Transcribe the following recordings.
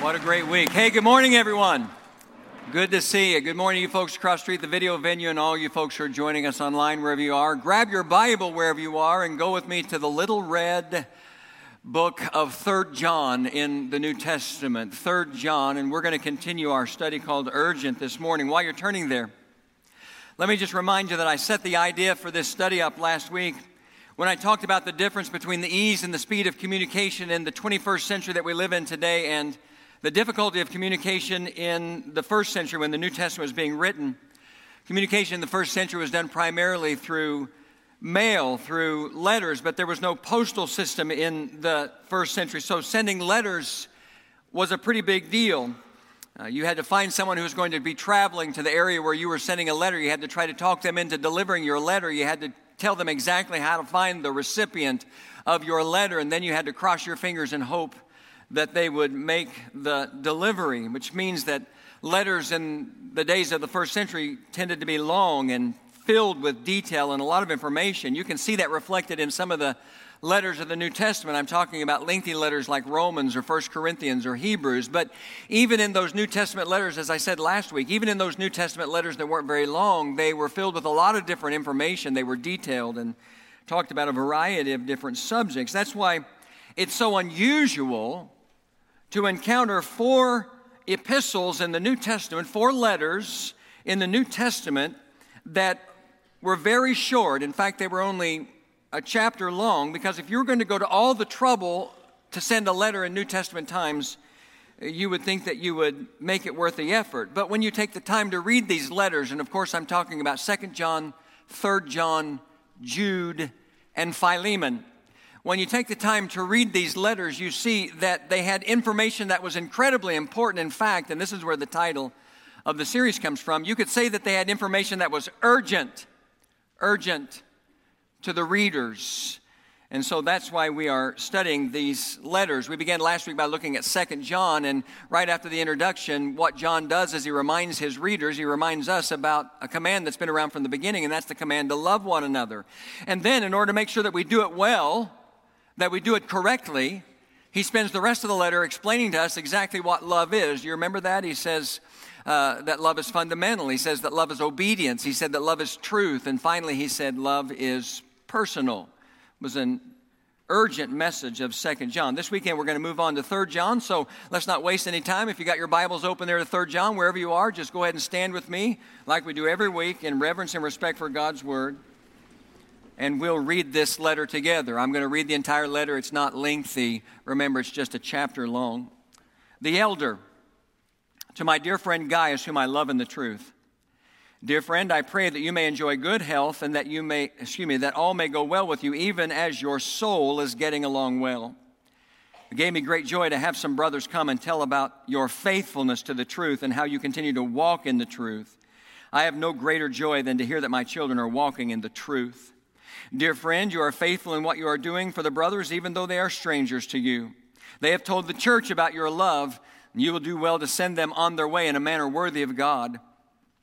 What a great week. Hey, good morning, everyone. Good to see you. Good morning, you folks across the street, the video venue, and all you folks who are joining us online, wherever you are. Grab your Bible wherever you are and go with me to the little red book of Third John in the New Testament. Third John, and we're going to continue our study called Urgent this morning. While you're turning there, let me just remind you that I set the idea for this study up last week when I talked about the difference between the ease and the speed of communication in the 21st century that we live in today and the difficulty of communication in the first century when the New Testament was being written. Communication in the first century was done primarily through mail, through letters, but there was no postal system in the first century. So sending letters was a pretty big deal. Uh, you had to find someone who was going to be traveling to the area where you were sending a letter. You had to try to talk them into delivering your letter. You had to tell them exactly how to find the recipient of your letter, and then you had to cross your fingers and hope that they would make the delivery, which means that letters in the days of the first century tended to be long and filled with detail and a lot of information. You can see that reflected in some of the letters of the New Testament. I'm talking about lengthy letters like Romans or First Corinthians or Hebrews. But even in those New Testament letters, as I said last week, even in those New Testament letters that weren't very long, they were filled with a lot of different information. They were detailed and talked about a variety of different subjects. That's why it's so unusual to encounter four epistles in the New Testament, four letters in the New Testament that were very short. In fact, they were only a chapter long because if you were going to go to all the trouble to send a letter in New Testament times, you would think that you would make it worth the effort. But when you take the time to read these letters, and of course I'm talking about 2nd John, 3rd John, Jude, and Philemon, when you take the time to read these letters, you see that they had information that was incredibly important. In fact, and this is where the title of the series comes from, you could say that they had information that was urgent, urgent to the readers. And so that's why we are studying these letters. We began last week by looking at Second John, and right after the introduction, what John does is he reminds his readers, he reminds us about a command that's been around from the beginning, and that's the command to love one another. And then, in order to make sure that we do it well, that we do it correctly, he spends the rest of the letter explaining to us exactly what love is. You remember that? He says uh, that love is fundamental. He says that love is obedience. He said that love is truth. And finally, he said love is personal. It was an urgent message of Second John. This weekend, we're going to move on to Third John, so let's not waste any time. If you got your Bibles open there to Third John, wherever you are, just go ahead and stand with me like we do every week in reverence and respect for God's Word and we'll read this letter together. I'm going to read the entire letter. It's not lengthy. Remember, it's just a chapter long. The elder, to my dear friend Gaius, whom I love in the truth. Dear friend, I pray that you may enjoy good health and that you may, excuse me, that all may go well with you, even as your soul is getting along well. It gave me great joy to have some brothers come and tell about your faithfulness to the truth and how you continue to walk in the truth. I have no greater joy than to hear that my children are walking in the truth. Dear friend, you are faithful in what you are doing for the brothers, even though they are strangers to you. They have told the church about your love, and you will do well to send them on their way in a manner worthy of God.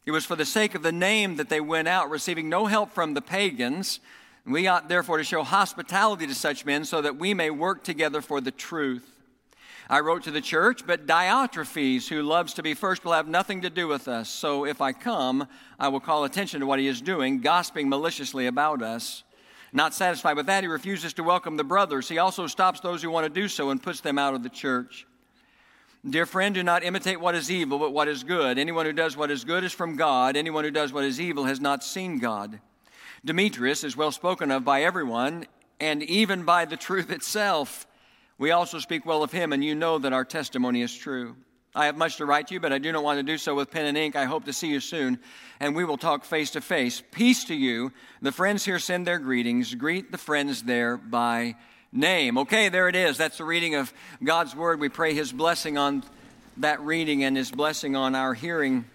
It was for the sake of the name that they went out, receiving no help from the pagans. We ought therefore to show hospitality to such men so that we may work together for the truth. I wrote to the church, but Diotrephes, who loves to be first, will have nothing to do with us. So if I come, I will call attention to what he is doing, gossiping maliciously about us. Not satisfied with that, he refuses to welcome the brothers. He also stops those who want to do so and puts them out of the church. Dear friend, do not imitate what is evil, but what is good. Anyone who does what is good is from God. Anyone who does what is evil has not seen God. Demetrius is well spoken of by everyone, and even by the truth itself. We also speak well of him, and you know that our testimony is true. I have much to write to you, but I do not want to do so with pen and ink. I hope to see you soon, and we will talk face to face. Peace to you. The friends here send their greetings. Greet the friends there by name. Okay, there it is. That's the reading of God's Word. We pray His blessing on that reading and His blessing on our hearing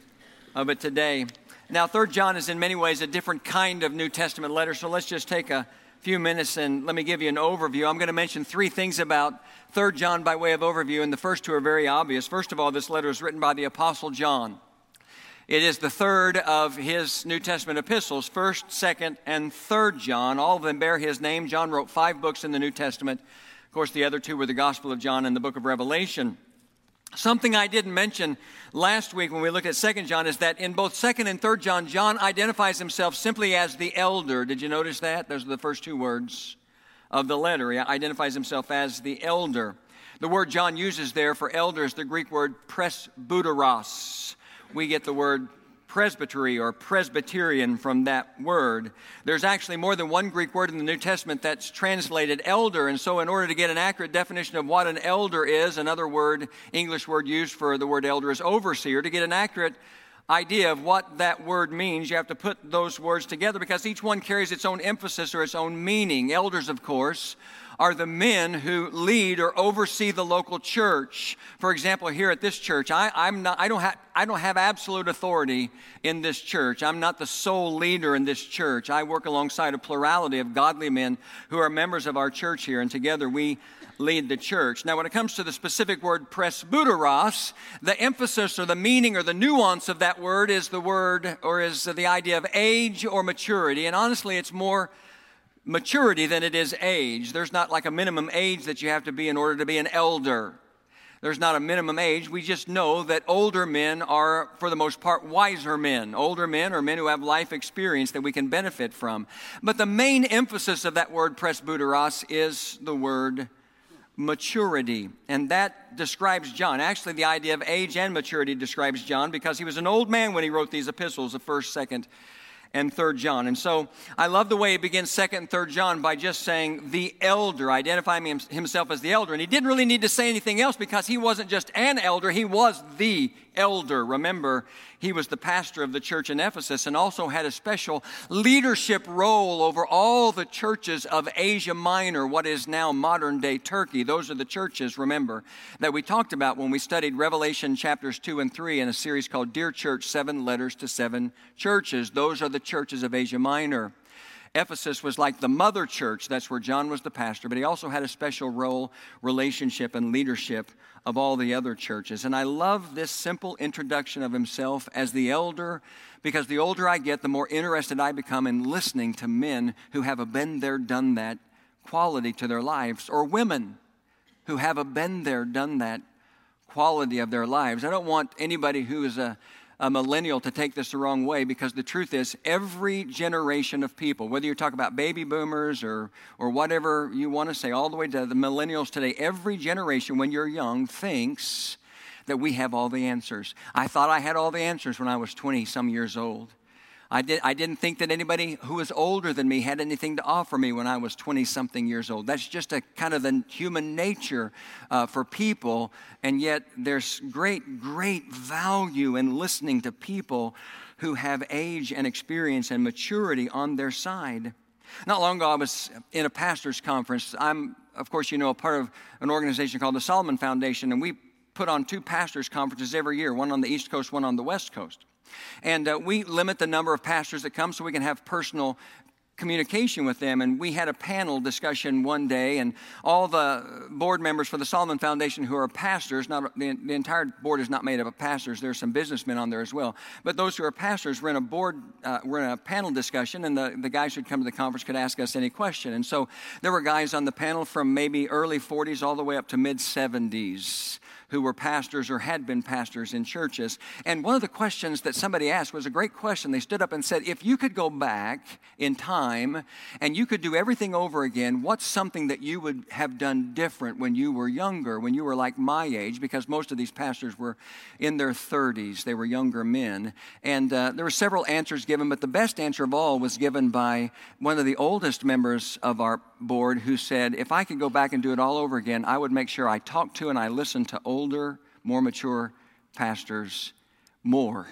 of it today. Now, Third John is in many ways a different kind of New Testament letter, so let's just take a few minutes and let me give you an overview. I'm going to mention three things about 3 John by way of overview, and the first two are very obvious. First of all, this letter is written by the Apostle John. It is the third of his New Testament epistles, 1st, 2nd, and 3rd John. All of them bear his name. John wrote five books in the New Testament. Of course, the other two were the Gospel of John and the book of Revelation. Something I didn't mention last week when we looked at Second John is that in both 2nd and 3rd John, John identifies himself simply as the elder. Did you notice that? Those are the first two words of the letter. He identifies himself as the elder. The word John uses there for elder is the Greek word presbyteros. We get the word presbytery or Presbyterian from that word. There's actually more than one Greek word in the New Testament that's translated elder. And so, in order to get an accurate definition of what an elder is, another word, English word used for the word elder is overseer. To get an accurate idea of what that word means, you have to put those words together because each one carries its own emphasis or its own meaning. Elders, of course, are the men who lead or oversee the local church. For example, here at this church, I, I'm not, I, don't ha- I don't have absolute authority in this church. I'm not the sole leader in this church. I work alongside a plurality of godly men who are members of our church here, and together we lead the church. Now, when it comes to the specific word presbyteros, the emphasis or the meaning or the nuance of that word is the word or is the idea of age or maturity. And honestly, it's more maturity than it is age. There's not like a minimum age that you have to be in order to be an elder. There's not a minimum age. We just know that older men are, for the most part, wiser men. Older men are men who have life experience that we can benefit from. But the main emphasis of that word presbyteros is the word maturity. And that describes John. Actually, the idea of age and maturity describes John because he was an old man when he wrote these epistles, the first, second, and third John. And so I love the way he begins second and third John by just saying the elder, identifying himself as the elder. And he didn't really need to say anything else because he wasn't just an elder, he was the elder. Remember, he was the pastor of the church in Ephesus and also had a special leadership role over all the churches of Asia Minor, what is now modern day Turkey. Those are the churches, remember, that we talked about when we studied Revelation chapters 2 and 3 in a series called Dear Church Seven Letters to Seven Churches. Those are the churches of Asia Minor. Ephesus was like the mother church. That's where John was the pastor, but he also had a special role, relationship, and leadership of all the other churches. And I love this simple introduction of himself as the elder because the older I get, the more interested I become in listening to men who have a been there, done that quality to their lives, or women who have a been there, done that quality of their lives. I don't want anybody who is a a millennial to take this the wrong way because the truth is, every generation of people, whether you talk about baby boomers or, or whatever you want to say, all the way to the millennials today, every generation, when you're young, thinks that we have all the answers. I thought I had all the answers when I was 20 some years old. I, did, I didn't think that anybody who was older than me had anything to offer me when I was 20 something years old. That's just a kind of the human nature uh, for people. And yet, there's great, great value in listening to people who have age and experience and maturity on their side. Not long ago, I was in a pastor's conference. I'm, of course, you know, a part of an organization called the Solomon Foundation, and we put on two pastors' conferences every year one on the East Coast, one on the West Coast. And uh, we limit the number of pastors that come so we can have personal communication with them. And we had a panel discussion one day, and all the board members for the Solomon Foundation who are pastors, not the, the entire board is not made up of pastors, there's some businessmen on there as well. But those who are pastors were in a board, uh, were in a panel discussion, and the, the guys who'd come to the conference could ask us any question. And so there were guys on the panel from maybe early 40s all the way up to mid 70s who were pastors or had been pastors in churches. And one of the questions that somebody asked was a great question. They stood up and said, If you could go back in time and you could do everything over again, what's something that you would have done different when you were younger, when you were like my age? Because most of these pastors were in their 30s, they were younger men. And uh, there were several answers given, but the best answer of all was given by one of the oldest members of our board who said, If I could go back and do it all over again, I would make sure I talked to and I listened to older, more mature pastors more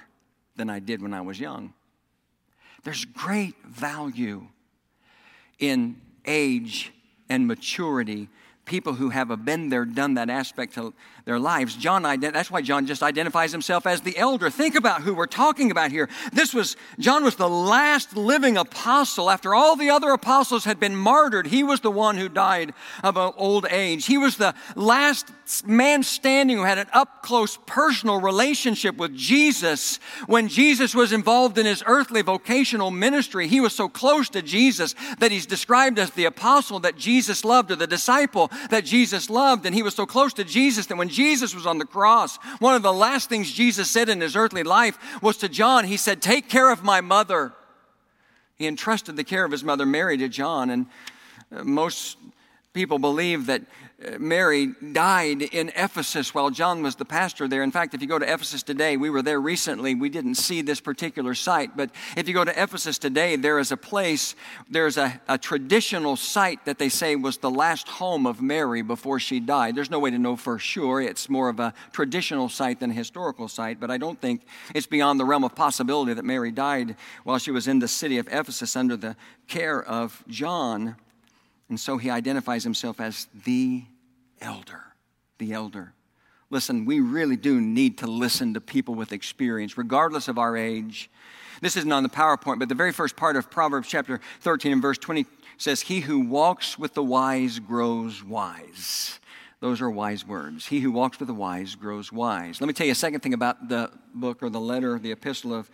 than I did when I was young. There's great value in age and maturity people who have a been there, done that aspect to their lives. John, that's why John just identifies himself as the elder. Think about who we're talking about here. This was, John was the last living apostle. After all the other apostles had been martyred, he was the one who died of old age. He was the last man standing who had an up close personal relationship with Jesus when Jesus was involved in his earthly vocational ministry. He was so close to Jesus that he's described as the apostle that Jesus loved or the disciple that Jesus loved. And he was so close to Jesus that when Jesus was on the cross, one of the last things Jesus said in his earthly life was to John, He said, Take care of my mother. He entrusted the care of his mother Mary to John. And uh, most people believe that Mary died in Ephesus while John was the pastor there. In fact, if you go to Ephesus today, we were there recently. We didn't see this particular site, but if you go to Ephesus today, there is a place, there's a, a traditional site that they say was the last home of Mary before she died. There's no way to know for sure. It's more of a traditional site than a historical site, but I don't think it's beyond the realm of possibility that Mary died while she was in the city of Ephesus under the care of John. And so he identifies himself as the elder. The elder. Listen, we really do need to listen to people with experience, regardless of our age. This isn't on the PowerPoint, but the very first part of Proverbs chapter 13 and verse 20 says, He who walks with the wise grows wise. Those are wise words. He who walks with the wise grows wise. Let me tell you a second thing about the book or the letter, the epistle of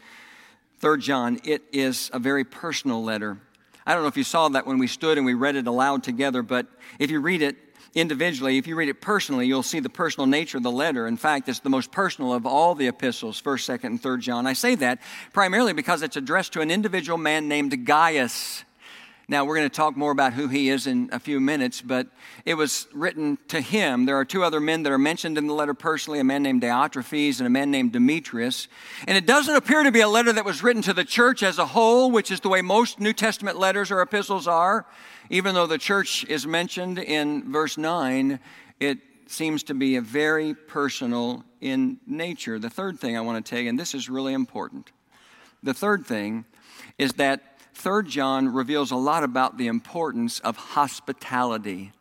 3 John. It is a very personal letter. I don't know if you saw that when we stood and we read it aloud together, but if you read it individually, if you read it personally, you'll see the personal nature of the letter. In fact, it's the most personal of all the epistles, 1st, 2nd, and 3rd John. I say that primarily because it's addressed to an individual man named Gaius. Now, we're going to talk more about who he is in a few minutes, but it was written to him. There are two other men that are mentioned in the letter personally a man named Diotrephes and a man named Demetrius. And it doesn't appear to be a letter that was written to the church as a whole, which is the way most New Testament letters or epistles are. Even though the church is mentioned in verse 9, it seems to be a very personal in nature. The third thing I want to tell you, and this is really important, the third thing is that Third John reveals a lot about the importance of hospitality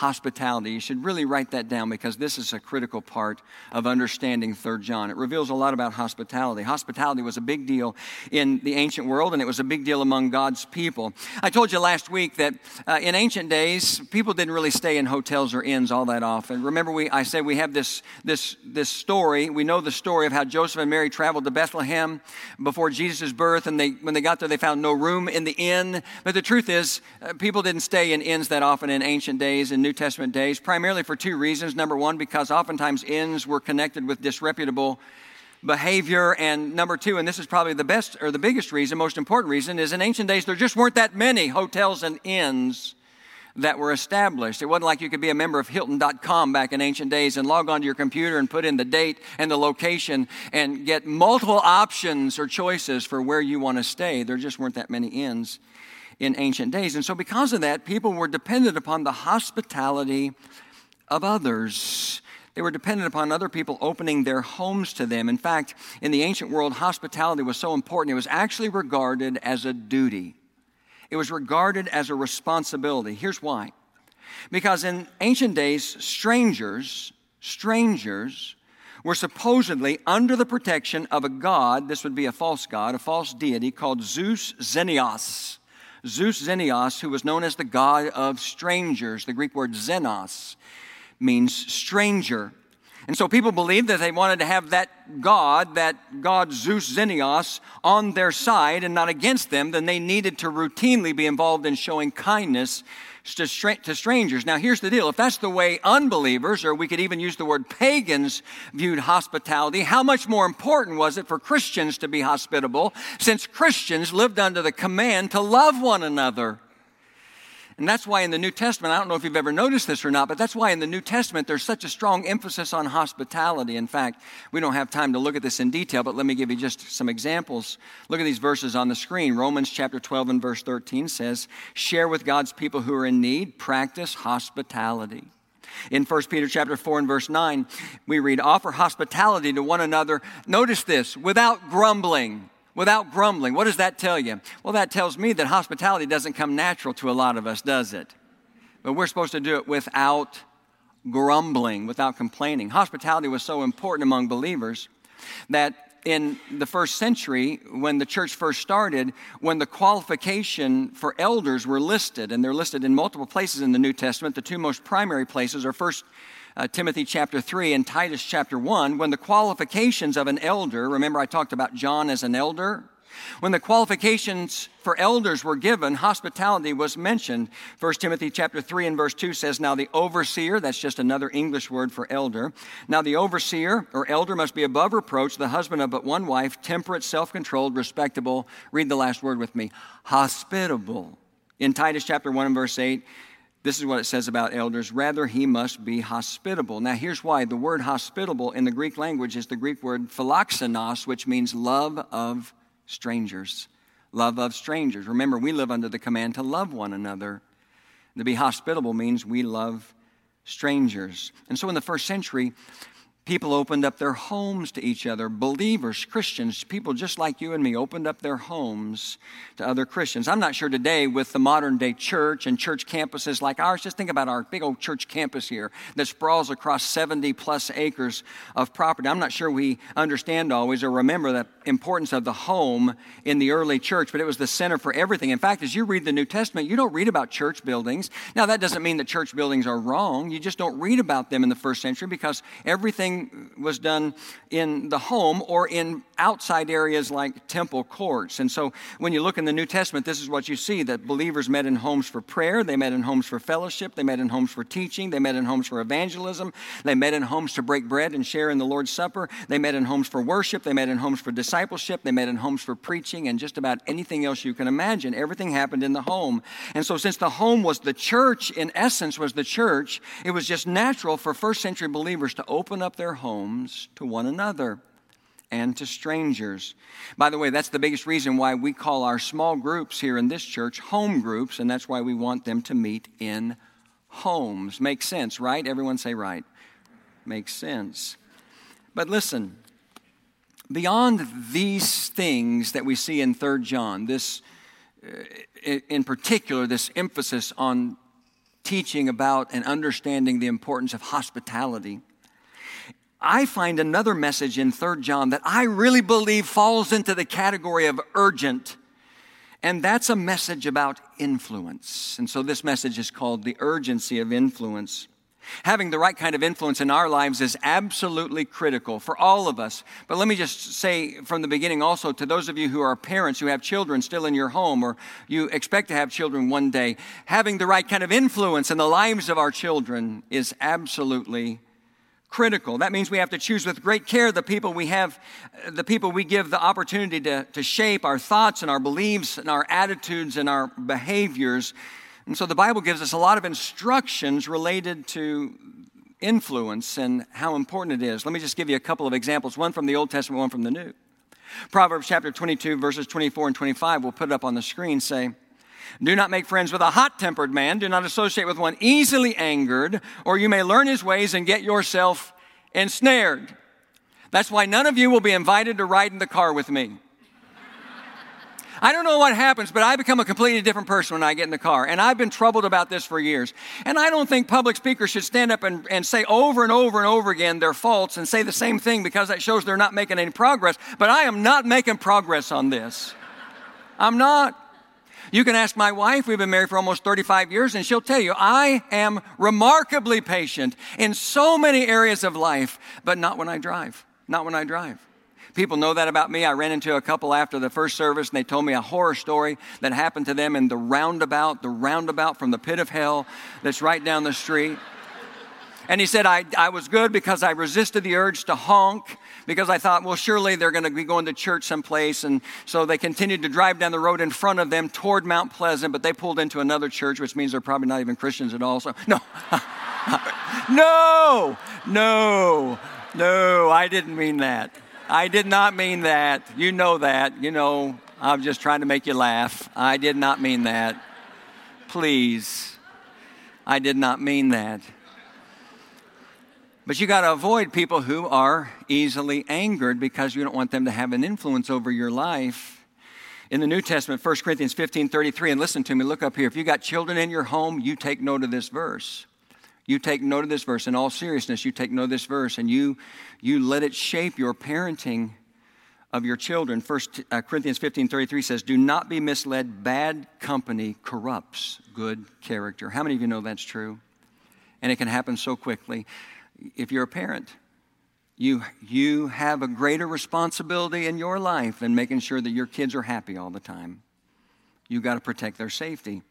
hospitality. You should really write that down because this is a critical part of understanding 3 John. It reveals a lot about hospitality. Hospitality was a big deal in the ancient world and it was a big deal among God's people. I told you last week that uh, in ancient days, people didn't really stay in hotels or inns all that often. Remember, we, I said we have this, this, this story. We know the story of how Joseph and Mary traveled to Bethlehem before Jesus' birth, and they, when they got there, they found no room in the inn. But the truth is, uh, people didn't stay in inns that often in ancient days. And New Testament days, primarily for two reasons. Number one, because oftentimes inns were connected with disreputable behavior. And number two, and this is probably the best or the biggest reason, most important reason, is in ancient days there just weren't that many hotels and inns that were established. It wasn't like you could be a member of Hilton.com back in ancient days and log onto your computer and put in the date and the location and get multiple options or choices for where you want to stay. There just weren't that many inns in ancient days. And so, because of that, people were dependent upon the hospitality of others. They were dependent upon other people opening their homes to them. In fact, in the ancient world, hospitality was so important, it was actually regarded as a duty, it was regarded as a responsibility. Here's why. Because in ancient days, strangers, strangers, were supposedly under the protection of a god, this would be a false god, a false deity called Zeus Xenios. Zeus Xenios, who was known as the god of strangers. The Greek word xenos means stranger. And so people believed that they wanted to have that God, that God Zeus Xenios, on their side and not against them, then they needed to routinely be involved in showing kindness to, to strangers. Now, here's the deal if that's the way unbelievers, or we could even use the word pagans, viewed hospitality, how much more important was it for Christians to be hospitable since Christians lived under the command to love one another? And that's why in the New Testament, I don't know if you've ever noticed this or not, but that's why in the New Testament there's such a strong emphasis on hospitality. In fact, we don't have time to look at this in detail, but let me give you just some examples. Look at these verses on the screen. Romans chapter 12 and verse 13 says, Share with God's people who are in need, practice hospitality. In 1 Peter chapter 4 and verse 9, we read, Offer hospitality to one another. Notice this, without grumbling without grumbling. What does that tell you? Well, that tells me that hospitality doesn't come natural to a lot of us, does it? But we're supposed to do it without grumbling, without complaining. Hospitality was so important among believers that in the first century, when the church first started, when the qualification for elders were listed, and they're listed in multiple places in the New Testament, the two most primary places are first uh, Timothy chapter 3 and Titus chapter 1, when the qualifications of an elder, remember I talked about John as an elder When the qualifications for elders were given, hospitality was mentioned. 1 Timothy chapter 3 and verse 2 says, Now the overseer, that's just another English word for elder. Now the overseer or elder must be above reproach, the husband of but one wife, temperate, self controlled, respectable. Read the last word with me hospitable. In Titus chapter 1 and verse 8, this is what it says about elders. Rather, he must be hospitable. Now, here's why. The word hospitable in the Greek language is the Greek word philoxenos, which means love of strangers. Love of strangers. Remember, we live under the command to love one another. To be hospitable means we love strangers. And so in the first century, People opened up their homes to each other. Believers, Christians, people just like you and me opened up their homes to other Christians. I'm not sure today with the modern day church and church campuses like ours, just think about our big old church campus here that sprawls across 70 plus acres of property. I'm not sure we understand always or remember the importance of the home in the early church, but it was the center for everything. In fact, as you read the New Testament, you don't read about church buildings. Now, that doesn't mean that church buildings are wrong. You just don't read about them in the first century because everything was done in the home or in outside areas like temple courts. And so when you look in the New Testament, this is what you see that believers met in homes for prayer, they met in homes for fellowship, they met in homes for teaching, they met in homes for evangelism, they met in homes to break bread and share in the Lord's Supper, they met in homes for worship, they met in homes for discipleship, they met in homes for preaching, and just about anything else you can imagine. Everything happened in the home. And so since the home was the church, in essence was the church, it was just natural for first century believers to open up their homes to one another and to strangers. By the way, that's the biggest reason why we call our small groups here in this church home groups, and that's why we want them to meet in homes. Makes sense, right? Everyone say right. Makes sense. But listen, beyond these things that we see in 3 John, this uh, in particular, this emphasis on teaching about and understanding the importance of hospitality. I find another message in 3 John that I really believe falls into the category of urgent. And that's a message about influence. And so this message is called the urgency of influence. Having the right kind of influence in our lives is absolutely critical for all of us. But let me just say from the beginning also to those of you who are parents who have children still in your home or you expect to have children one day, having the right kind of influence in the lives of our children is absolutely critical. That means we have to choose with great care the people we have, the people we give the opportunity to, to shape our thoughts and our beliefs and our attitudes and our behaviors. And so the Bible gives us a lot of instructions related to influence and how important it is. Let me just give you a couple of examples one from the Old Testament, one from the New. Proverbs chapter 22, verses 24 and 25, we'll put it up on the screen, say, do not make friends with a hot tempered man. Do not associate with one easily angered, or you may learn his ways and get yourself ensnared. That's why none of you will be invited to ride in the car with me. I don't know what happens, but I become a completely different person when I get in the car. And I've been troubled about this for years. And I don't think public speakers should stand up and, and say over and over and over again their faults and say the same thing because that shows they're not making any progress. But I am not making progress on this. I'm not. You can ask my wife, we've been married for almost 35 years, and she'll tell you, I am remarkably patient in so many areas of life, but not when I drive. Not when I drive. People know that about me. I ran into a couple after the first service and they told me a horror story that happened to them in the roundabout, the roundabout from the pit of hell that's right down the street. And he said, I, I was good because I resisted the urge to honk because I thought, well, surely they're going to be going to church someplace. And so they continued to drive down the road in front of them toward Mount Pleasant, but they pulled into another church, which means they're probably not even Christians at all. So, no, no, no, no, I didn't mean that. I did not mean that. You know that. You know, I'm just trying to make you laugh. I did not mean that. Please. I did not mean that. But you got to avoid people who are easily angered because you don't want them to have an influence over your life. In the New Testament, 1 Corinthians 15 33, and listen to me, look up here. If you got children in your home, you take note of this verse. You take note of this verse. In all seriousness, you take note of this verse and you, you let it shape your parenting of your children. 1 uh, Corinthians 15 33 says, Do not be misled. Bad company corrupts good character. How many of you know that's true? And it can happen so quickly if you're a parent, You, you have a greater responsibility in your life than making sure that your kids are happy all the time. You've got to protect their safety.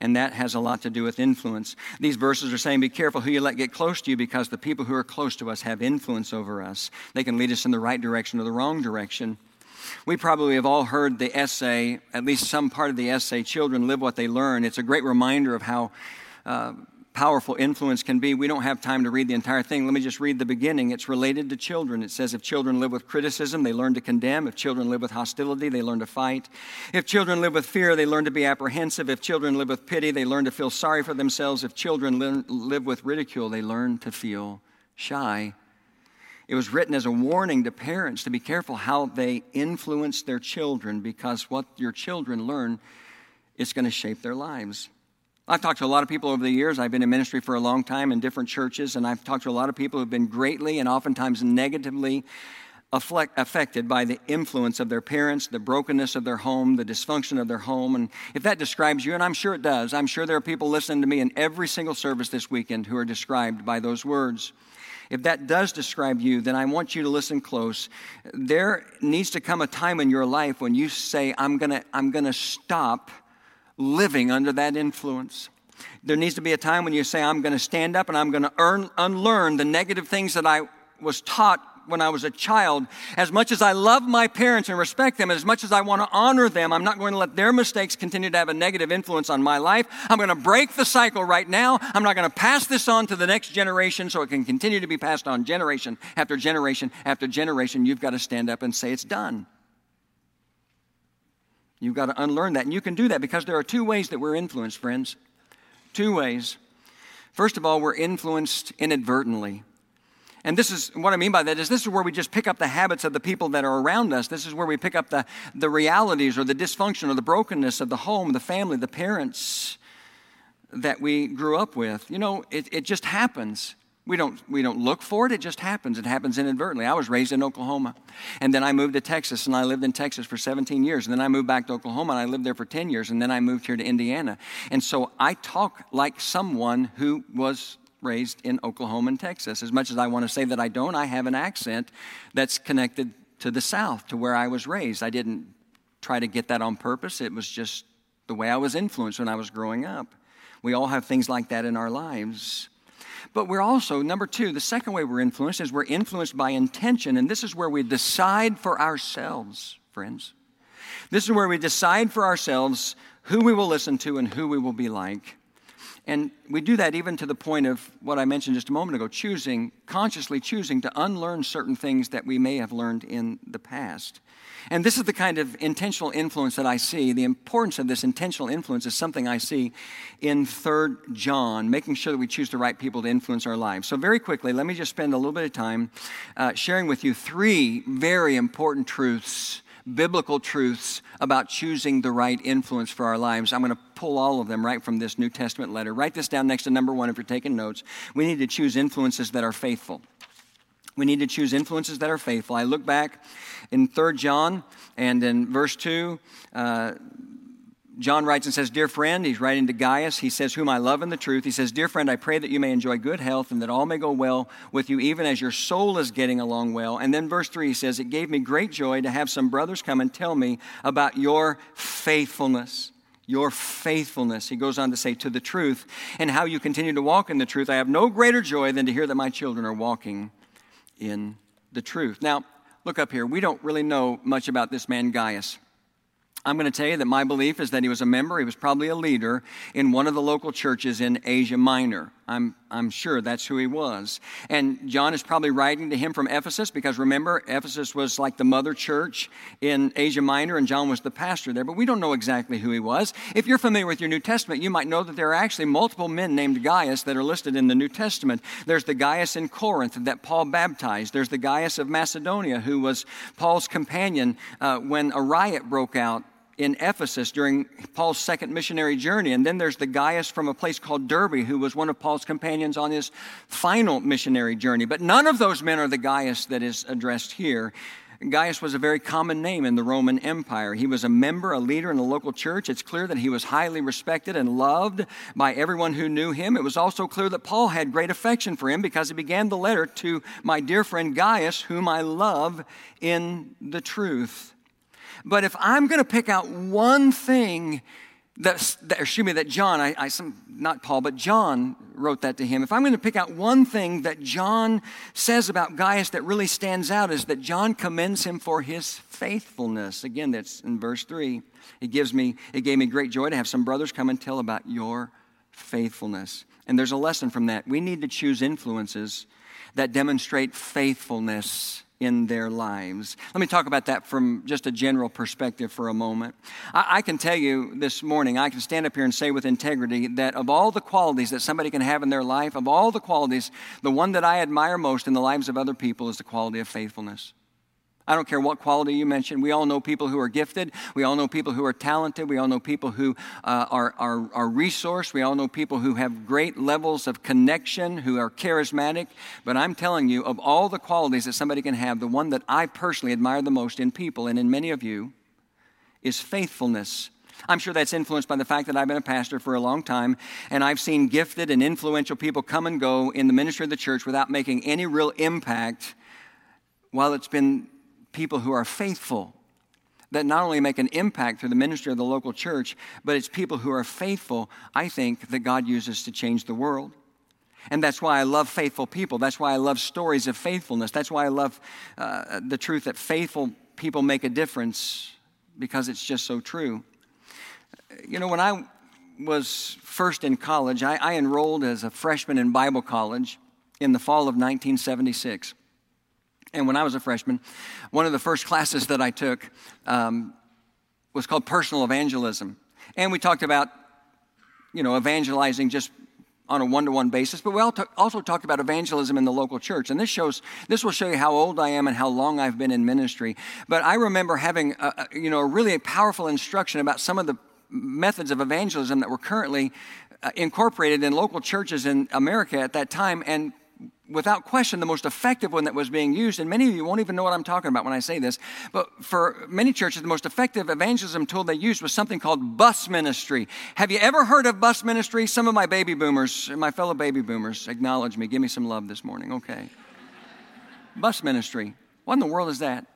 And that has a lot to do with influence. These verses are saying, Be careful who you let get close to you because the people who are close to us have influence over us. They can lead us in the right direction or the wrong direction. We probably have all heard the essay, at least some part of the essay, Children Live What They Learn. It's a great reminder of how uh, powerful influence can be. We don't have time to read the entire thing. Let me just read the beginning. It's related to children. It says, If children live with criticism, they learn to condemn. If children live with hostility, they learn to fight. If children live with fear, they learn to be apprehensive. If children live with pity, they learn to feel sorry for themselves. If children live with ridicule, they learn to feel shy. It was written as a warning to parents to be careful how they influence their children because what your children learn is going to shape their lives. I've talked to a lot of people over the years. I've been in ministry for a long time in different churches, and I've talked to a lot of people who've been greatly and oftentimes negatively affected by the influence of their parents, the brokenness of their home, the dysfunction of their home. And if that describes you, and I'm sure it does, I'm sure there are people listening to me in every single service this weekend who are described by those words. If that does describe you, then I want you to listen close. There needs to come a time in your life when you say, I'm going to I'm going to stop living under that influence. There needs to be a time when you say, I'm going to stand up and I'm going to earn, unlearn the negative things that I was taught when I was a child. As much as I love my parents and respect them, as much as I want to honor them, I'm not going to let their mistakes continue to have a negative influence on my life. I'm going to break the cycle right now. I'm not going to pass this on to the next generation so it can continue to be passed on generation after generation after generation. You've got to stand up and say, It's done. You've got to unlearn that. And you can do that because there are two ways that we're influenced, friends. Two ways. First of all, we're influenced inadvertently. And this is what I mean by that is this is where we just pick up the habits of the people that are around us. This is where we pick up the, the realities or the dysfunction or the brokenness of the home, the family, the parents that we grew up with. You know, it, it just happens. We don't, we don't look for it, it just happens. It happens inadvertently. I was raised in Oklahoma, and then I moved to Texas, and I lived in Texas for 17 years. And then I moved back to Oklahoma, and I lived there for 10 years, and then I moved here to Indiana. And so I talk like someone who was raised in Oklahoma and Texas. As much as I want to say that I don't, I have an accent that's connected to the South, to where I was raised. I didn't try to get that on purpose, it was just the way I was influenced when I was growing up. We all have things like that in our lives. But we're also, number two, the second way we're influenced is we're influenced by intention. And this is where we decide for ourselves, friends. This is where we decide for ourselves who we will listen to and who we will be like. And we do that even to the point of what I mentioned just a moment ago choosing, consciously choosing to unlearn certain things that we may have learned in the past. And this is the kind of intentional influence that I see. The importance of this intentional influence is something I see in 3 John, making sure that we choose the right people to influence our lives. So, very quickly, let me just spend a little bit of time uh, sharing with you three very important truths, biblical truths about choosing the right influence for our lives. I'm going to pull all of them right from this New Testament letter. Write this down next to number one if you're taking notes. We need to choose influences that are faithful. We need to choose influences that are faithful. I look back in 3 John and in verse 2, uh, John writes and says, Dear friend, he's writing to Gaius. He says, Whom I love in the truth. He says, Dear friend, I pray that you may enjoy good health and that all may go well with you, even as your soul is getting along well. And then verse 3 he says, It gave me great joy to have some brothers come and tell me about your faithfulness. Your faithfulness, he goes on to say, to the truth, and how you continue to walk in the truth. I have no greater joy than to hear that my children are walking in the truth. Now, look up here. We don't really know much about this man, Gaius. I'm going to tell you that my belief is that he was a member, he was probably a leader in one of the local churches in Asia Minor. I'm, I'm sure that's who he was. And John is probably writing to him from Ephesus because remember, Ephesus was like the mother church in Asia Minor, and John was the pastor there, but we don't know exactly who he was. If you're familiar with your New Testament, you might know that there are actually multiple men named Gaius that are listed in the New Testament. There's the Gaius in Corinth that Paul baptized, there's the Gaius of Macedonia who was Paul's companion uh, when a riot broke out in Ephesus during Paul's second missionary journey. And then there's the Gaius from a place called Derbe, who was one of Paul's companions on his final missionary journey. But none of those men are the Gaius that is addressed here. Gaius was a very common name in the Roman Empire. He was a member, a leader in the local church. It's clear that he was highly respected and loved by everyone who knew him. It was also clear that Paul had great affection for him because he began the letter to my dear friend Gaius, whom I love in the truth. But if I'm going to pick out one thing that, that, excuse me, that John, I, I some, not Paul, but John wrote that to him. If I'm going to pick out one thing that John says about Gaius that really stands out is that John commends him for his faithfulness. Again, that's in verse three. It gives me, it gave me great joy to have some brothers come and tell about your faithfulness. And there's a lesson from that. We need to choose influences that demonstrate faithfulness in their lives. Let me talk about that from just a general perspective for a moment. I, I, can tell you this morning, I can stand up here and say with integrity that of all the qualities that somebody can have in their life, of all the qualities, the one that I admire most in the lives of other people is the quality of faithfulness. I don't care what quality you mention. We all know people who are gifted. We all know people who are talented. We all know people who uh, are, are, are resourced. We all know people who have great levels of connection, who are charismatic. But I'm telling you, of all the qualities that somebody can have, the one that I personally admire the most in people and in many of you is faithfulness. I'm sure that's influenced by the fact that I've been a pastor for a long time and I've seen gifted and influential people come and go in the ministry of the church without making any real impact while it's been people who are faithful that not only make an impact through the ministry of the local church, but it's people who are faithful, I think, that God uses to change the world. And that's why I love faithful people. That's why I love stories of faithfulness. That's why I love uh, the truth that faithful people make a difference because it's just so true. You know, when I was first in college, I, I enrolled as a freshman in Bible college in the fall of 1976. And when I was a freshman, one of the first classes that I took um, was called personal evangelism. And we talked about, you know, evangelizing just on a one-to-one basis, but we also talked about evangelism in the local church. And this shows, this will show you how old I am and how long I've been in ministry. But I remember having, a, you know, a really powerful instruction about some of the methods of evangelism that were currently uh, incorporated in local churches in America at that time. And without question, the most effective one that was being used, and many of you won't even know what I'm talking about when I say this, but for many churches, the most effective evangelism tool they used was something called bus ministry. Have you ever heard of bus ministry? Some of my baby boomers, my fellow baby boomers, acknowledge me. Give me some love this morning. Okay. bus ministry. What in the world is that?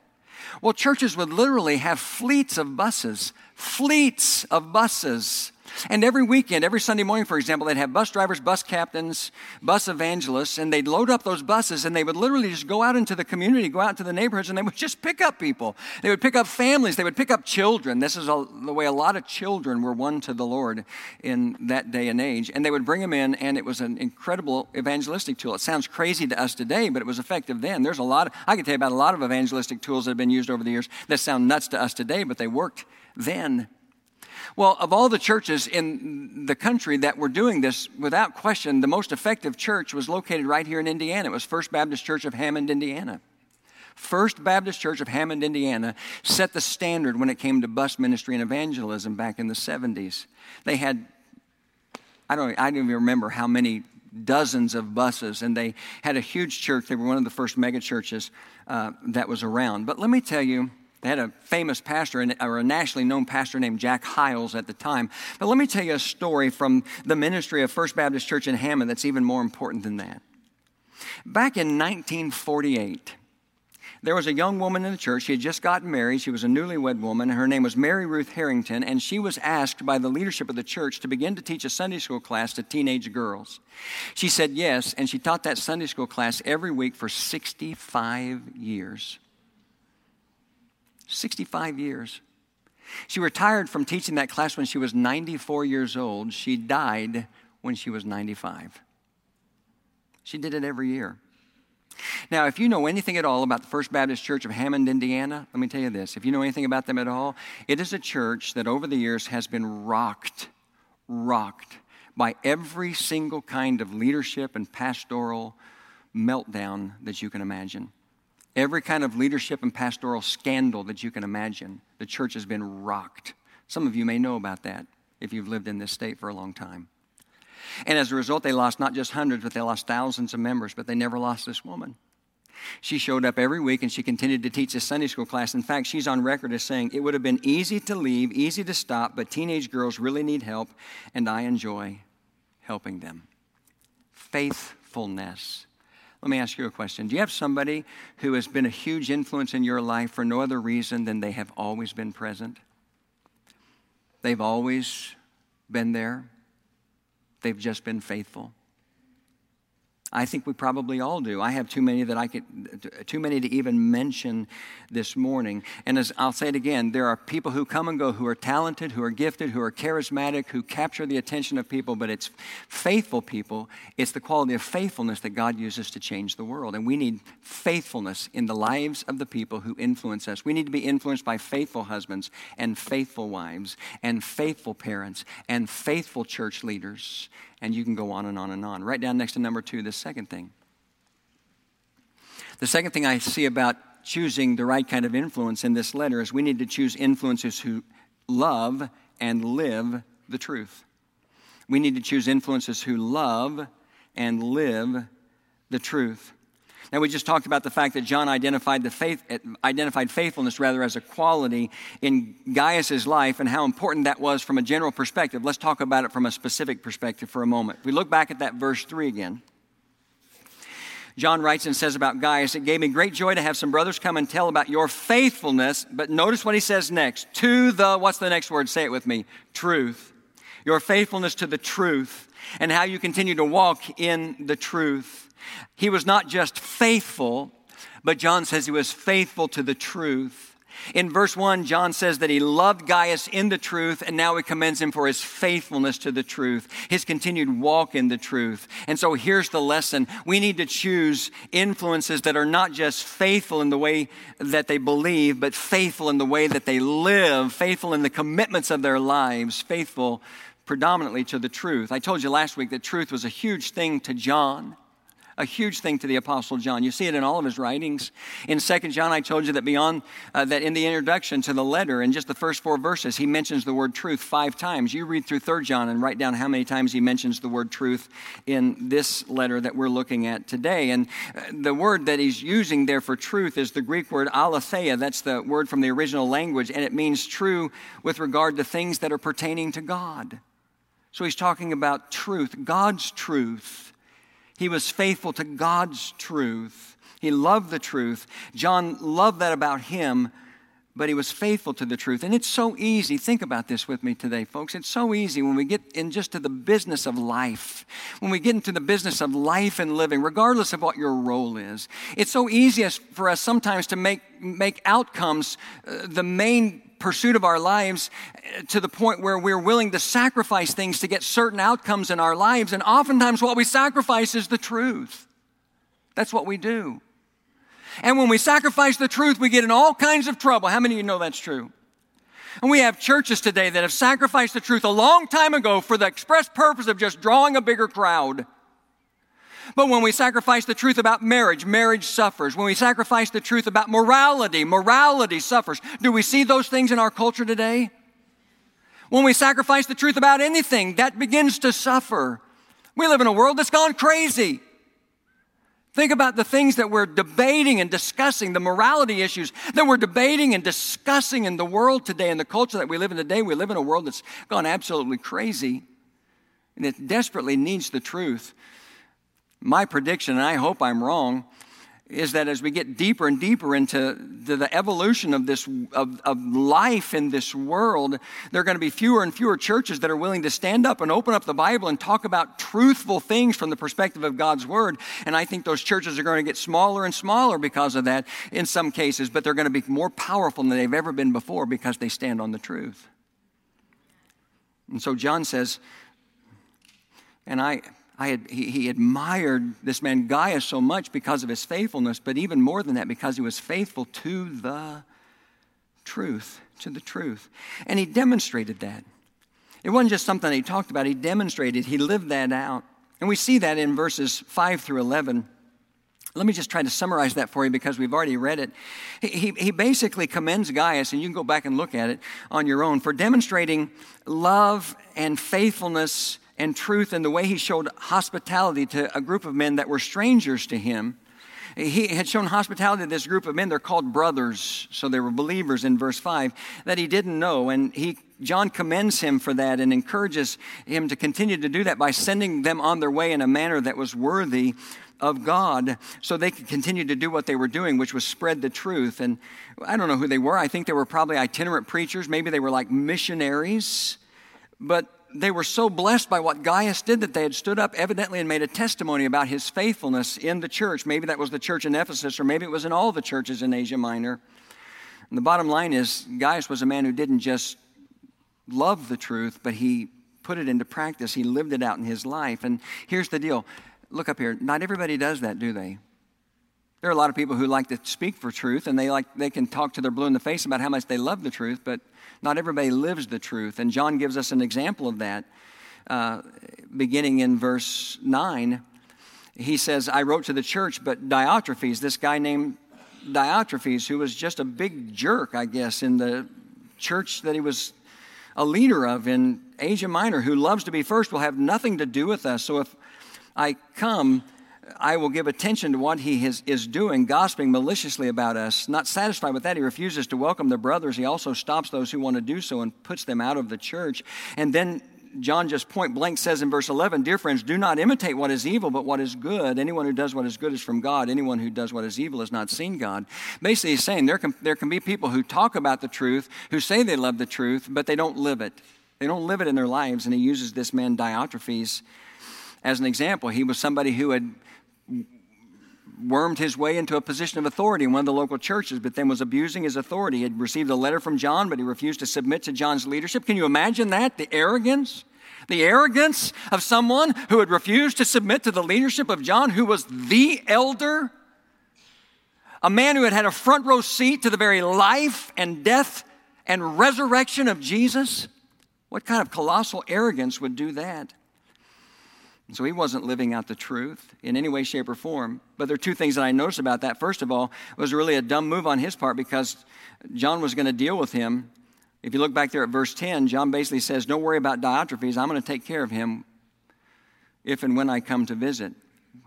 Well, churches would literally have fleets of buses, fleets of buses and every weekend, every Sunday morning, for example, they'd have bus drivers, bus captains, bus evangelists, and they'd load up those buses and they would literally just go out into the community, go out into the neighborhoods, and they would just pick up people. They would pick up families, they would pick up children. This is a, the way a lot of children were won to the Lord in that day and age. And they would bring them in, and it was an incredible evangelistic tool. It sounds crazy to us today, but it was effective then. There's a lot, of, I can tell you about a lot of evangelistic tools that have been used over the years that sound nuts to us today, but they worked then. Well, of all the churches in the country that were doing this, without question, the most effective church was located right here in Indiana. It was First Baptist Church of Hammond, Indiana. First Baptist Church of Hammond, Indiana set the standard when it came to bus ministry and evangelism back in the 70s. They had, I don't, I don't even remember how many dozens of buses, and they had a huge church. They were one of the first mega churches uh, that was around. But let me tell you, they had a famous pastor, or a nationally known pastor named Jack Hyles at the time. But let me tell you a story from the ministry of First Baptist Church in Hammond that's even more important than that. Back in 1948, there was a young woman in the church. She had just gotten married. She was a newlywed woman. Her name was Mary Ruth Harrington, and she was asked by the leadership of the church to begin to teach a Sunday school class to teenage girls. She said yes, and she taught that Sunday school class every week for 65 years. 65 years. She retired from teaching that class when she was 94 years old. She died when she was 95. She did it every year. Now, if you know anything at all about the First Baptist Church of Hammond, Indiana, let me tell you this. If you know anything about them at all, it is a church that over the years has been rocked, rocked by every single kind of leadership and pastoral meltdown that you can imagine. Every kind of leadership and pastoral scandal that you can imagine, the church has been rocked. Some of you may know about that if you've lived in this state for a long time. And as a result, they lost not just hundreds, but they lost thousands of members, but they never lost this woman. She showed up every week and she continued to teach a Sunday school class. In fact, she's on record as saying, It would have been easy to leave, easy to stop, but teenage girls really need help, and I enjoy helping them. Faithfulness. Let me ask you a question. Do you have somebody who has been a huge influence in your life for no other reason than they have always been present? They've always been there, they've just been faithful. I think we probably all do. I have too many that I could, too many to even mention this morning. And as I'll say it again, there are people who come and go who are talented, who are gifted, who are charismatic, who capture the attention of people, but it's faithful people. It's the quality of faithfulness that God uses to change the world. And we need faithfulness in the lives of the people who influence us. We need to be influenced by faithful husbands and faithful wives and faithful parents and faithful church leaders and you can go on and on and on. Right down next to number two, the second thing. The second thing I see about choosing the right kind of influence in this letter is we need to choose influencers who love and live the truth. We need to choose influencers who love and live the truth. Now, we just talked about the fact that John identified, the faith, identified faithfulness rather as a quality in Gaius's life and how important that was from a general perspective. Let's talk about it from a specific perspective for a moment. If We look back at that verse 3 again. John writes and says about Gaius, It gave me great joy to have some brothers come and tell about your faithfulness. But notice what he says next to the, what's the next word? Say it with me truth. Your faithfulness to the truth and how you continue to walk in the truth. He was not just faithful, but John says he was faithful to the truth. In verse 1, John says that he loved Gaius in the truth, and now he commends him for his faithfulness to the truth, his continued walk in the truth. And so here's the lesson we need to choose influences that are not just faithful in the way that they believe, but faithful in the way that they live, faithful in the commitments of their lives, faithful predominantly to the truth. I told you last week that truth was a huge thing to John a huge thing to the Apostle John. You see it in all of his writings. In Second John, I told you that beyond uh, that, in the introduction to the letter, in just the first four verses, he mentions the word truth five times. You read through Third John and write down how many times he mentions the word truth in this letter that we're looking at today. And uh, the word that he's using there for truth is the Greek word aletheia. That's the word from the original language, and it means true with regard to things that are pertaining to God. So he's talking about truth, God's truth. He was faithful to God's truth. He loved the truth. John loved that about him, but he was faithful to the truth. And it's so easy. Think about this with me today, folks. It's so easy when we get in just to the business of life, when we get into the business of life and living, regardless of what your role is. It's so easy for us sometimes to make, make outcomes uh, the main pursuit of our lives eh, to the point where we're willing to sacrifice things to get certain outcomes in our lives. And oftentimes, what we sacrifice is the truth. That's what we do. And when we sacrifice the truth, we get in all kinds of trouble. How many of you know that's true? And we have churches today that have sacrificed the truth a long time ago for the express purpose of just drawing a bigger crowd. But when we sacrifice the truth about marriage, marriage suffers. When we sacrifice the truth about morality, morality suffers. Do we see those things in our culture today? When we sacrifice the truth about anything, that begins to suffer. We live in a world that's gone crazy. Think about the things that we're debating and discussing, the morality issues that we're debating and discussing in the world today, in the culture that we live in today. We live in a world that's gone absolutely crazy, and it desperately needs the truth. My prediction, and I hope I'm wrong, is that as we get deeper and deeper into the, evolution of this of, of life in this world, there are going to be fewer and fewer churches that are willing to stand up and open up the Bible and talk about truthful things from the perspective of God's Word. And I think those churches are going to get smaller and smaller because of that in some cases, but they're going to be more powerful than they've ever been before because they stand on the truth. And so John says, and I I had, he, he admired this man Gaius so much because of his faithfulness, but even more than that, because he was faithful to the truth, to the truth. And he demonstrated that. It wasn't just something he talked about, he demonstrated, he lived that out. And we see that in verses 5 through 11. Let me just try to summarize that for you because we've already read it. He, he basically commends Gaius, and you can go back and look at it on your own, for demonstrating love and faithfulness and truth and the way he showed hospitality to a group of men that were strangers to him. he had shown hospitality to this group of men. They're called brothers, so they were believers in verse 5 that he didn't know. And he, John commends him for that and encourages him to continue to do that by sending them on their way in a manner that was worthy of God so they could continue to do what they were doing, which was spread the truth. And I don't know who they were. I think they were probably itinerant preachers. Maybe they were like missionaries. But they were so blessed by what Gaius did that they had stood up evidently and made a testimony about his faithfulness in the church. Maybe that was the church in Ephesus, or maybe it was in all the churches in Asia Minor. And the bottom line is, Gaius was a man who didn't just love the truth, but he put it into practice. He lived it out in his life. And here's the deal look up here. Not everybody does that, do they? There are a lot of people who like to speak for truth and they like they can talk to their blue in the face about how much they love the truth, but not everybody lives the truth. And John gives us an example of that. Uh, beginning in verse 9, he says, I wrote to the church, but Diotrephes, this guy named Diotrephes, who was just a big jerk, I guess, in the church that he was a leader of in Asia Minor, who loves to be first, will have nothing to do with us. So if I come, I will give attention to what he is, is doing, gossiping maliciously about us. Not satisfied with that, he refuses to welcome the brothers. He also stops those who want to do so and puts them out of the church. And then John just point blank says in verse 11, Dear friends, do not imitate what is evil, but what is good. Anyone who does what is good is from God. Anyone who does what is evil has not seen God. Basically, he's saying there can, there can be people who talk about the truth, who say they love the truth, but they don't live it. They don't live it in their lives. And he uses this man Diotrephes as an example. He was somebody who had wormed his way into a position of authority in one of the local churches, but then was abusing his authority. He had received a letter from John, but he refused to submit to John's leadership. Can you imagine that? The arrogance? The arrogance of someone who had refused to submit to the leadership of John, who was the elder? A man who had had a front row seat to the very life and death and resurrection of Jesus? What kind of colossal arrogance would do that? So he wasn't living out the truth in any way, shape, or form. But there are two things that I noticed about that. First of all, it was really a dumb move on his part because John was going to deal with him. If you look back there at verse 10, John basically says, Don't worry about Diotrephes. I'm going to take care of him if and when I come to visit.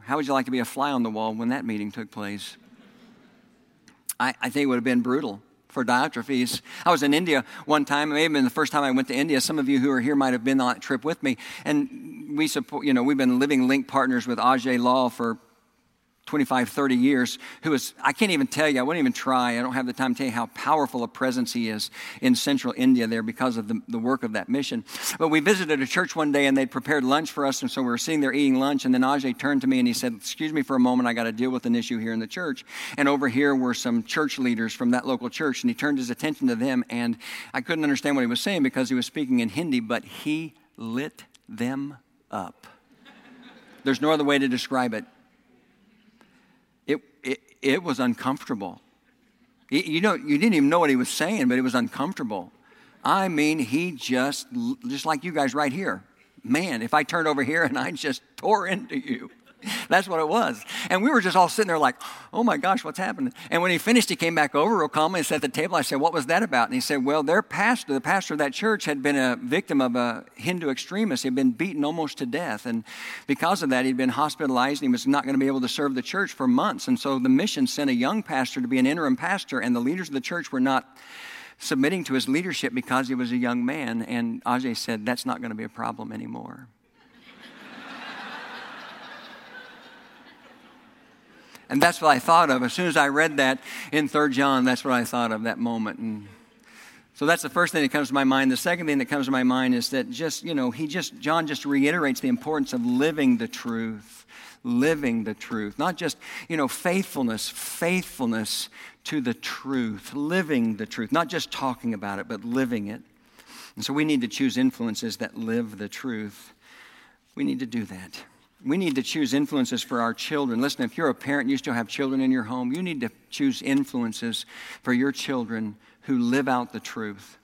How would you like to be a fly on the wall when that meeting took place? I, I think it would have been brutal for Diotrephes. I was in India one time. It may have been the first time I went to India. Some of you who are here might have been on that trip with me. And we support, you know, we've been living link partners with Ajai Lall for 25, 30 years, who is, I can't even tell you, I wouldn't even try. I don't have the time to tell you how powerful a presence he is in central India there because of the, the work of that mission. But we visited a church one day and they'd prepared lunch for us, and so we were sitting there eating lunch, and then Ajai turned to me and he said, Excuse me for a moment, I got to deal with an issue here in the church. And over here were some church leaders from that local church, and he turned his attention to them, and I couldn't understand what he was saying because he was speaking in Hindi, but he lit them up. There's no other way to describe it it, it it was uncomfortable. You know, you didn't even know what he was saying, but it was uncomfortable. I mean, he just, just like you guys right here. Man, if I turned over here and I just tore into you. That's what it was. And we were just all sitting there like, oh my gosh, what's happening? And when he finished, he came back over real calmly and sat at the table. I said, what was that about? And he said, well, their pastor, the pastor of that church, had been a victim of a Hindu extremist. He'd been beaten almost to death. And because of that, he'd been hospitalized and he was not going to be able to serve the church for months. And so the mission sent a young pastor to be an interim pastor, and the leaders of the church were not submitting to his leadership because he was a young man. And Ajai said, that's not going to be a problem anymore. And that's what I thought of. As soon as I read that in 3 John, that's what I thought of that moment. And so that's the first thing that comes to my mind. The second thing that comes to my mind is that just, you know, he just, John just reiterates the importance of living the truth. Living the truth. Not just, you know, faithfulness, faithfulness to the truth. Living the truth. Not just talking about it, but living it. And so we need to choose influences that live the truth. We need to do that. We need to choose influences for our children. Listen, if you're a parent and you still have children in your home, you need to choose influences for your children who live out the truth.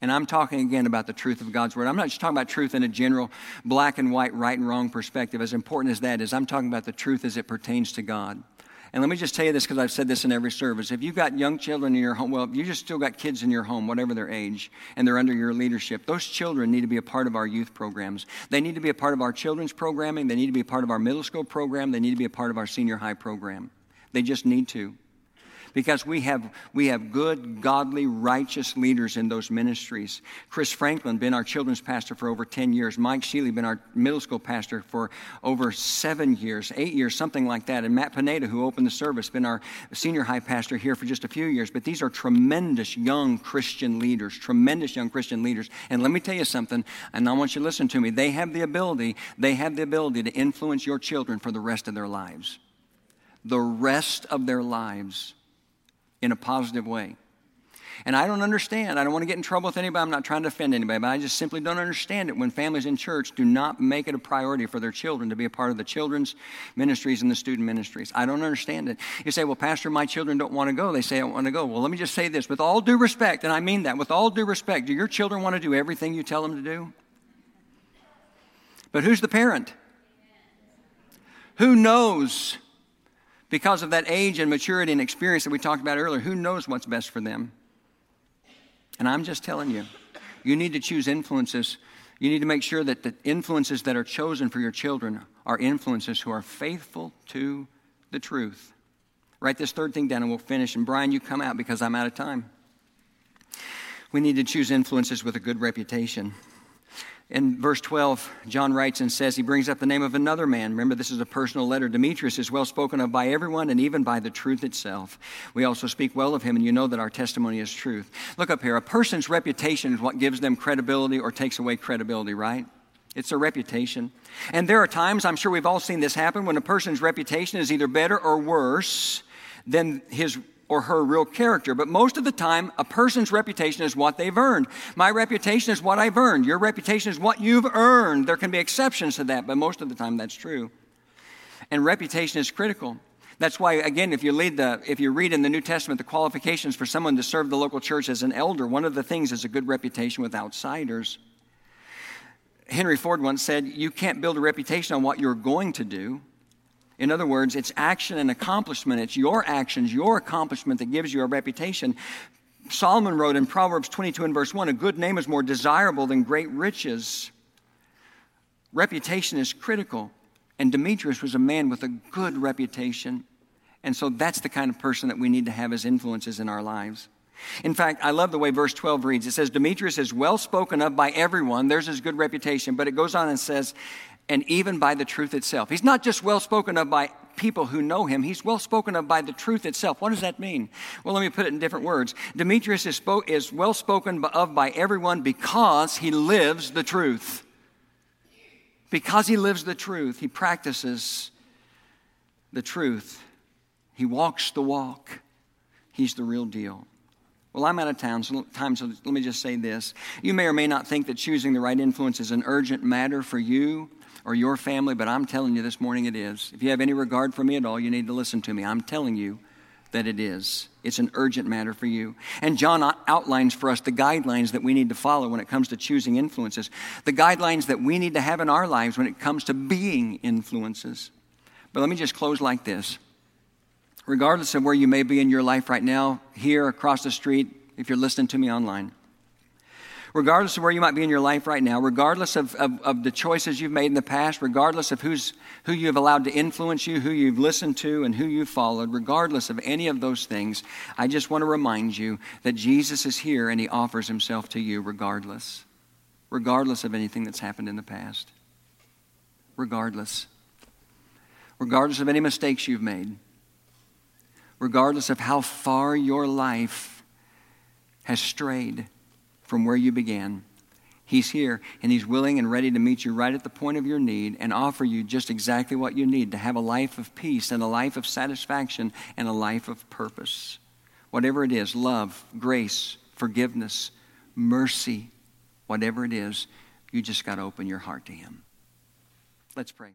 And I'm talking again about the truth of God's Word. I'm not just talking about truth in a general black and white, right and wrong perspective. As important as that is, I'm talking about the truth as it pertains to God. And let me just tell you this because I've said this in every service. If you've got young children in your home, well, if you just still got kids in your home, whatever their age, and they're under your leadership, those children need to be a part of our youth programs. They need to be a part of our children's programming. They need to be a part of our middle school program. They need to be a part of our senior high program. They just need to because we have, we have good, godly, righteous leaders in those ministries. Chris Franklin, been our children's pastor for over 10 years. Mike Sheely, been our middle school pastor for over seven years, eight years, something like that. And Matt Pineda, who opened the service, been our senior high pastor here for just a few years. But these are tremendous young Christian leaders, tremendous young Christian leaders. And let me tell you something, and I want you to listen to me. They have the ability, they have the ability to influence your children for the rest of their lives. The rest of their lives in a positive way. And I don't understand. I don't want to get in trouble with anybody. I'm not trying to offend anybody, but I just simply don't understand it when families in church do not make it a priority for their children to be a part of the children's ministries and the student ministries. I don't understand it. You say, well, Pastor, my children don't want to go. They say, I want to go. Well, let me just say this with all due respect, and I mean that, with all due respect, do your children want to do everything you tell them to do? But who's the parent? Who knows because of that age and maturity and experience that we talked about earlier, who knows what's best for them? And I'm just telling you, you need to choose influences. You need to make sure that the influences that are chosen for your children are influences who are faithful to the truth. Write this third thing down and we'll finish. And Brian, you come out because I'm out of time. We need to choose influences with a good reputation. In verse 12, John writes and says, he brings up the name of another man. Remember, this is a personal letter. Demetrius is well spoken of by everyone and even by the truth itself. We also speak well of him, and you know that our testimony is truth. Look up here. A person's reputation is what gives them credibility or takes away credibility, right? It's a reputation. And there are times, I'm sure we've all seen this happen, when a person's reputation is either better or worse than his or her real character. But most of the time, a person's reputation is what they've earned. My reputation is what I've earned. Your reputation is what you've earned. There can be exceptions to that, but most of the time that's true. And reputation is critical. That's why, again, if you, the, if you read in the New Testament the qualifications for someone to serve the local church as an elder, one of the things is a good reputation with outsiders. Henry Ford once said, You can't build a reputation on what you're going to do. In other words, it's action and accomplishment. It's your actions, your accomplishment that gives you a reputation. Solomon wrote in Proverbs 22 and verse 1 A good name is more desirable than great riches. Reputation is critical. And Demetrius was a man with a good reputation. And so that's the kind of person that we need to have as influences in our lives. In fact, I love the way verse 12 reads. It says, Demetrius is well spoken of by everyone. There's his good reputation. But it goes on and says, and even by the truth itself. He's not just well spoken of by people who know him, he's well spoken of by the truth itself. What does that mean? Well, let me put it in different words. Demetrius is, is well spoken of by everyone because he lives the truth. Because he lives the truth, he practices the truth, he walks the walk. He's the real deal. Well, I'm out of town, so time, so let me just say this. You may or may not think that choosing the right influence is an urgent matter for you or your family, but I'm telling you this morning it is. If you have any regard for me at all, you need to listen to me. I'm telling you that it is. It's an urgent matter for you. And John outlines for us the guidelines that we need to follow when it comes to choosing influences, the guidelines that we need to have in our lives when it comes to being influences. But let me just close like this. Regardless of where you may be in your life right now, here, across the street, if you're listening to me online, regardless of where you might be in your life right now, regardless of, of, of, the choices you've made in the past, regardless of who's, who you've allowed to influence you, who you've listened to, and who you've followed, regardless of any of those things, I just want to remind you that Jesus is here and he offers himself to you regardless, regardless of anything that's happened in the past. Regardless. Regardless of any mistakes you've made. Regardless of how far your life has strayed from where you began. He's here and He's willing and ready to meet you right at the point of your need and offer you just exactly what you need to have a life of peace and a life of satisfaction and a life of purpose. Whatever it is love, grace, forgiveness, mercy, whatever it is, you just got to open your heart to Him. Let's pray.